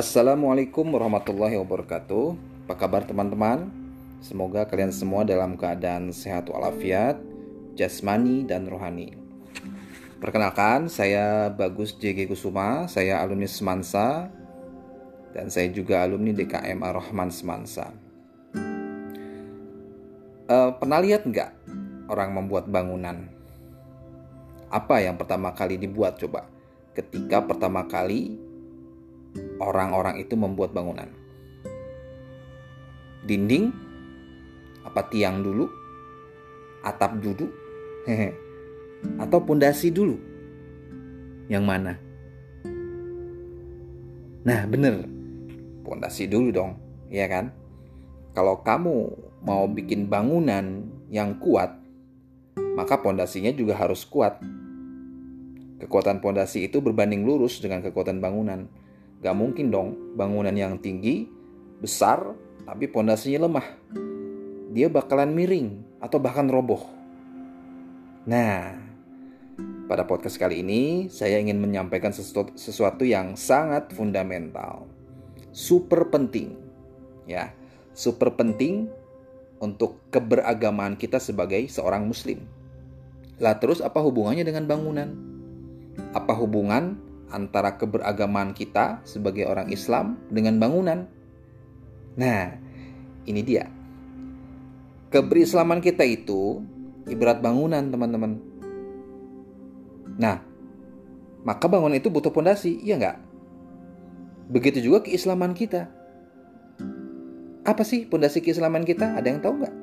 Assalamualaikum warahmatullahi wabarakatuh. Apa kabar teman-teman? Semoga kalian semua dalam keadaan sehat walafiat, jasmani dan rohani. Perkenalkan, saya Bagus JG Kusuma, saya alumni Semansa dan saya juga alumni DKM Ar-Rahman Semansa. Uh, pernah lihat nggak orang membuat bangunan? Apa yang pertama kali dibuat coba? Ketika pertama kali orang-orang itu membuat bangunan. Dinding, apa tiang dulu, atap dulu, atau pondasi dulu. Yang mana? Nah, bener. Pondasi dulu dong, ya kan? Kalau kamu mau bikin bangunan yang kuat, maka pondasinya juga harus kuat. Kekuatan pondasi itu berbanding lurus dengan kekuatan bangunan. Gak mungkin dong bangunan yang tinggi, besar, tapi pondasinya lemah. Dia bakalan miring atau bahkan roboh. Nah, pada podcast kali ini saya ingin menyampaikan sesuatu, sesuatu yang sangat fundamental. Super penting. Ya, super penting untuk keberagamaan kita sebagai seorang muslim. Lah terus apa hubungannya dengan bangunan? Apa hubungan antara keberagaman kita sebagai orang Islam dengan bangunan. Nah, ini dia. Keberislaman kita itu ibarat bangunan, teman-teman. Nah, maka bangunan itu butuh pondasi, iya nggak? Begitu juga keislaman kita. Apa sih pondasi keislaman kita? Ada yang tahu nggak?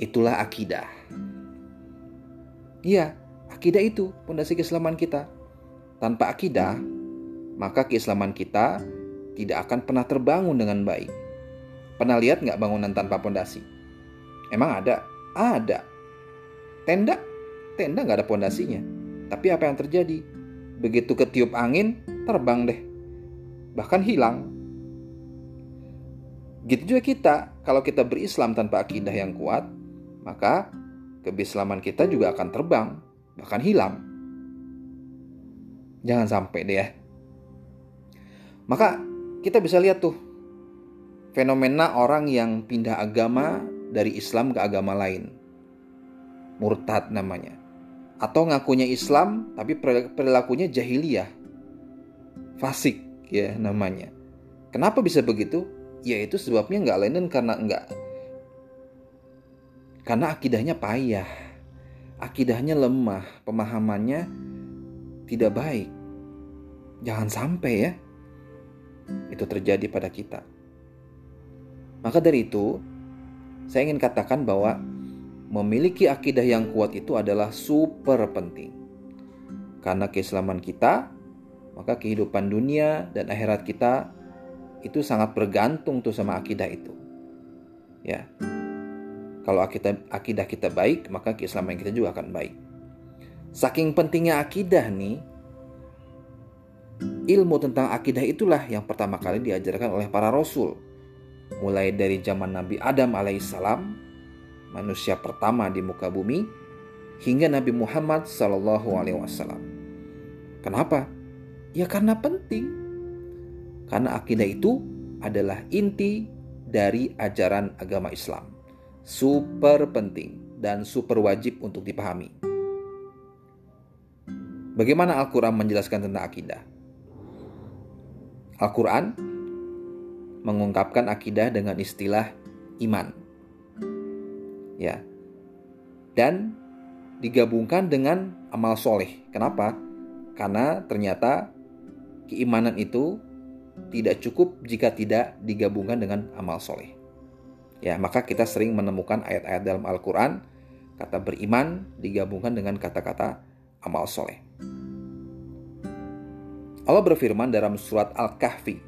Itulah akidah. Iya, akidah itu pondasi keislaman kita. Tanpa akidah, maka keislaman kita tidak akan pernah terbangun dengan baik. Pernah lihat nggak bangunan tanpa pondasi? Emang ada? Ada. Tenda? Tenda nggak ada pondasinya. Tapi apa yang terjadi? Begitu ketiup angin, terbang deh. Bahkan hilang. Gitu juga kita, kalau kita berislam tanpa akidah yang kuat, maka keislaman kita juga akan terbang, bahkan hilang. Jangan sampai deh ya. Maka kita bisa lihat tuh fenomena orang yang pindah agama dari Islam ke agama lain. Murtad namanya. Atau ngakunya Islam tapi perilakunya jahiliyah. Fasik ya namanya. Kenapa bisa begitu? Yaitu sebabnya nggak lain dan karena enggak karena akidahnya payah, akidahnya lemah, pemahamannya tidak baik. Jangan sampai ya itu terjadi pada kita. Maka dari itu, saya ingin katakan bahwa memiliki akidah yang kuat itu adalah super penting. Karena keislaman kita, maka kehidupan dunia dan akhirat kita itu sangat bergantung tuh sama akidah itu. Ya. Kalau akidah, akidah kita baik, maka keislaman kita juga akan baik. Saking pentingnya akidah nih, ilmu tentang akidah itulah yang pertama kali diajarkan oleh para rasul. Mulai dari zaman Nabi Adam alaihissalam, manusia pertama di muka bumi, hingga Nabi Muhammad sallallahu alaihi wasallam. Kenapa? Ya karena penting. Karena akidah itu adalah inti dari ajaran agama Islam. Super penting dan super wajib untuk dipahami. Bagaimana Al-Quran menjelaskan tentang akidah? Al-Quran mengungkapkan akidah dengan istilah iman. Ya. Dan digabungkan dengan amal soleh. Kenapa? Karena ternyata keimanan itu tidak cukup jika tidak digabungkan dengan amal soleh. Ya, maka kita sering menemukan ayat-ayat dalam Al-Quran kata beriman digabungkan dengan kata-kata amal soleh. Allah berfirman dalam surat Al-Kahfi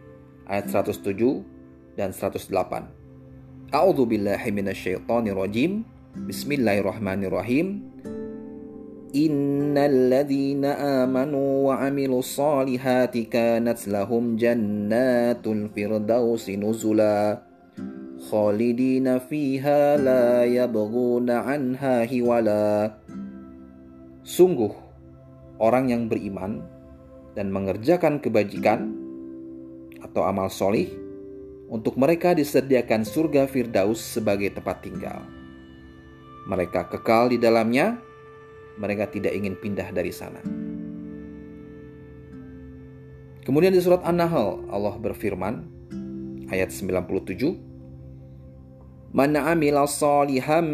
ayat 107 dan 108. A'udzu billahi minasyaitonir rajim. Bismillahirrahmanirrahim. Innal ladzina amanu wa 'amilus solihati kanat lahum jannatul firdausi nuzula khalidina fiha la yabghuna anha hiwala. Sungguh orang yang beriman dan mengerjakan kebajikan, atau amal solih, untuk mereka disediakan surga Firdaus sebagai tempat tinggal. Mereka kekal di dalamnya, mereka tidak ingin pindah dari sana. Kemudian di surat An-Nahl Allah berfirman ayat 97 Man amila salihan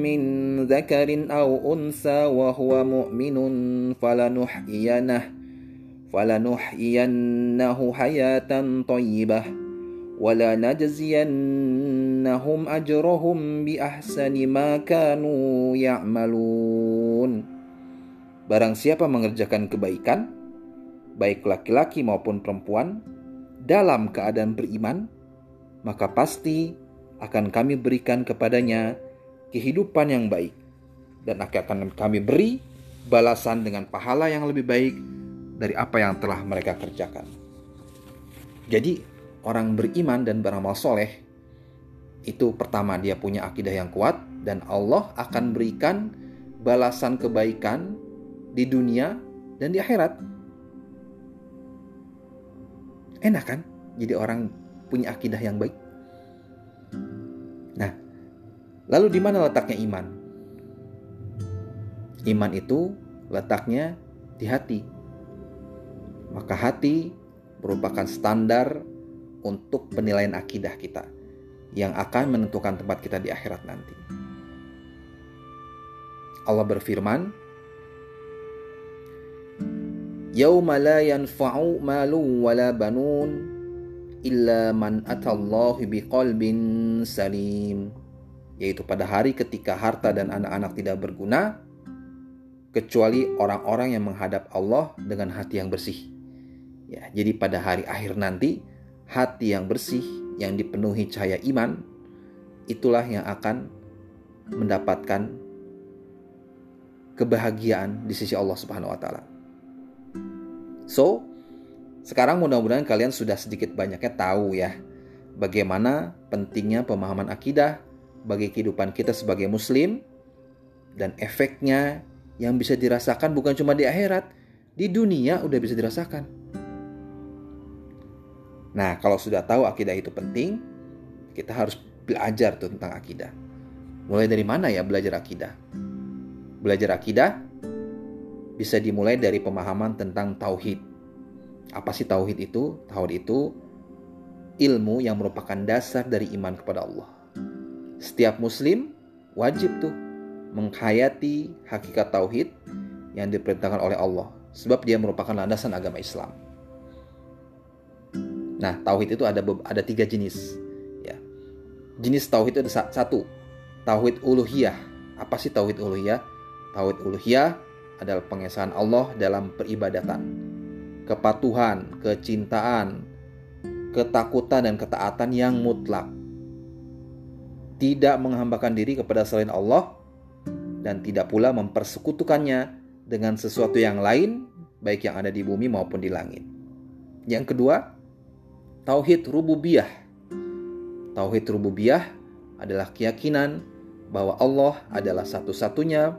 min dzakarin aw unsa wa huwa mu'minun falanuhyiyanah thayyibah wala najziyannahum ajrahum bi ahsani ma kanu ya'malun Barang siapa mengerjakan kebaikan baik laki-laki maupun perempuan, dalam keadaan beriman, maka pasti akan kami berikan kepadanya kehidupan yang baik, dan akan kami beri balasan dengan pahala yang lebih baik dari apa yang telah mereka kerjakan. Jadi, orang beriman dan beramal soleh itu pertama dia punya akidah yang kuat, dan Allah akan berikan balasan kebaikan di dunia dan di akhirat. Enak kan? Jadi orang punya akidah yang baik. Nah, lalu di mana letaknya iman? Iman itu letaknya di hati. Maka hati merupakan standar untuk penilaian akidah kita yang akan menentukan tempat kita di akhirat nanti. Allah berfirman, Yauma la yanfa'u malu wala banun illa man atallahu biqalbin salim yaitu pada hari ketika harta dan anak-anak tidak berguna kecuali orang-orang yang menghadap Allah dengan hati yang bersih. Ya, jadi pada hari akhir nanti hati yang bersih yang dipenuhi cahaya iman itulah yang akan mendapatkan kebahagiaan di sisi Allah Subhanahu wa taala. So, sekarang mudah-mudahan kalian sudah sedikit banyaknya tahu ya bagaimana pentingnya pemahaman akidah bagi kehidupan kita sebagai muslim dan efeknya yang bisa dirasakan bukan cuma di akhirat, di dunia udah bisa dirasakan. Nah, kalau sudah tahu akidah itu penting, kita harus belajar tuh tentang akidah. Mulai dari mana ya belajar akidah? Belajar akidah bisa dimulai dari pemahaman tentang tauhid. Apa sih tauhid itu? Tauhid itu ilmu yang merupakan dasar dari iman kepada Allah. Setiap muslim wajib tuh menghayati hakikat tauhid yang diperintahkan oleh Allah sebab dia merupakan landasan agama Islam. Nah, tauhid itu ada ada tiga jenis. Ya. Jenis tauhid itu ada satu, tauhid uluhiyah. Apa sih tauhid uluhiyah? Tauhid uluhiyah adalah pengesahan Allah dalam peribadatan. Kepatuhan, kecintaan, ketakutan dan ketaatan yang mutlak. Tidak menghambakan diri kepada selain Allah dan tidak pula mempersekutukannya dengan sesuatu yang lain baik yang ada di bumi maupun di langit. Yang kedua, tauhid rububiyah. Tauhid rububiyah adalah keyakinan bahwa Allah adalah satu-satunya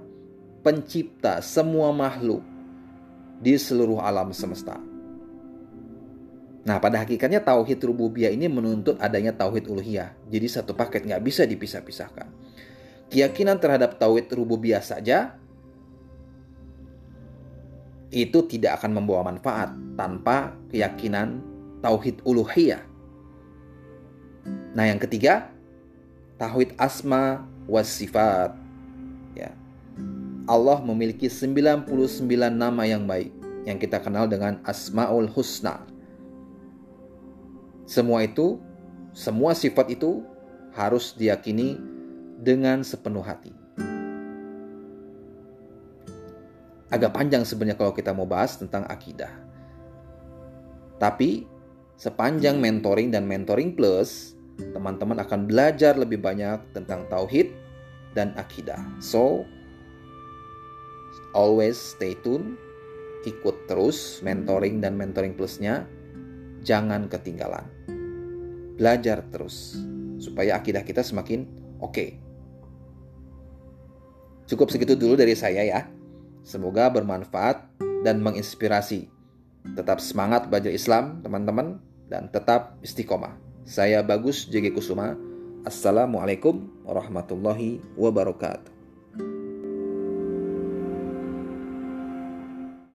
pencipta semua makhluk di seluruh alam semesta. Nah, pada hakikatnya tauhid rububiyah ini menuntut adanya tauhid uluhiyah. Jadi satu paket nggak bisa dipisah-pisahkan. Keyakinan terhadap tauhid rububiyah saja itu tidak akan membawa manfaat tanpa keyakinan tauhid uluhiyah. Nah, yang ketiga, tauhid asma was sifat. Ya. Allah memiliki 99 nama yang baik yang kita kenal dengan Asmaul Husna. Semua itu, semua sifat itu harus diyakini dengan sepenuh hati. Agak panjang sebenarnya kalau kita mau bahas tentang akidah. Tapi sepanjang mentoring dan mentoring plus, teman-teman akan belajar lebih banyak tentang tauhid dan akidah. So, always stay tune, ikut terus mentoring dan mentoring plusnya, jangan ketinggalan. Belajar terus supaya akidah kita semakin oke. Okay. Cukup segitu dulu dari saya ya. Semoga bermanfaat dan menginspirasi. Tetap semangat belajar Islam, teman-teman. dan tetap istiqomah. Saya Bagus JG Kusuma. Assalamualaikum warahmatullahi wabarakatuh.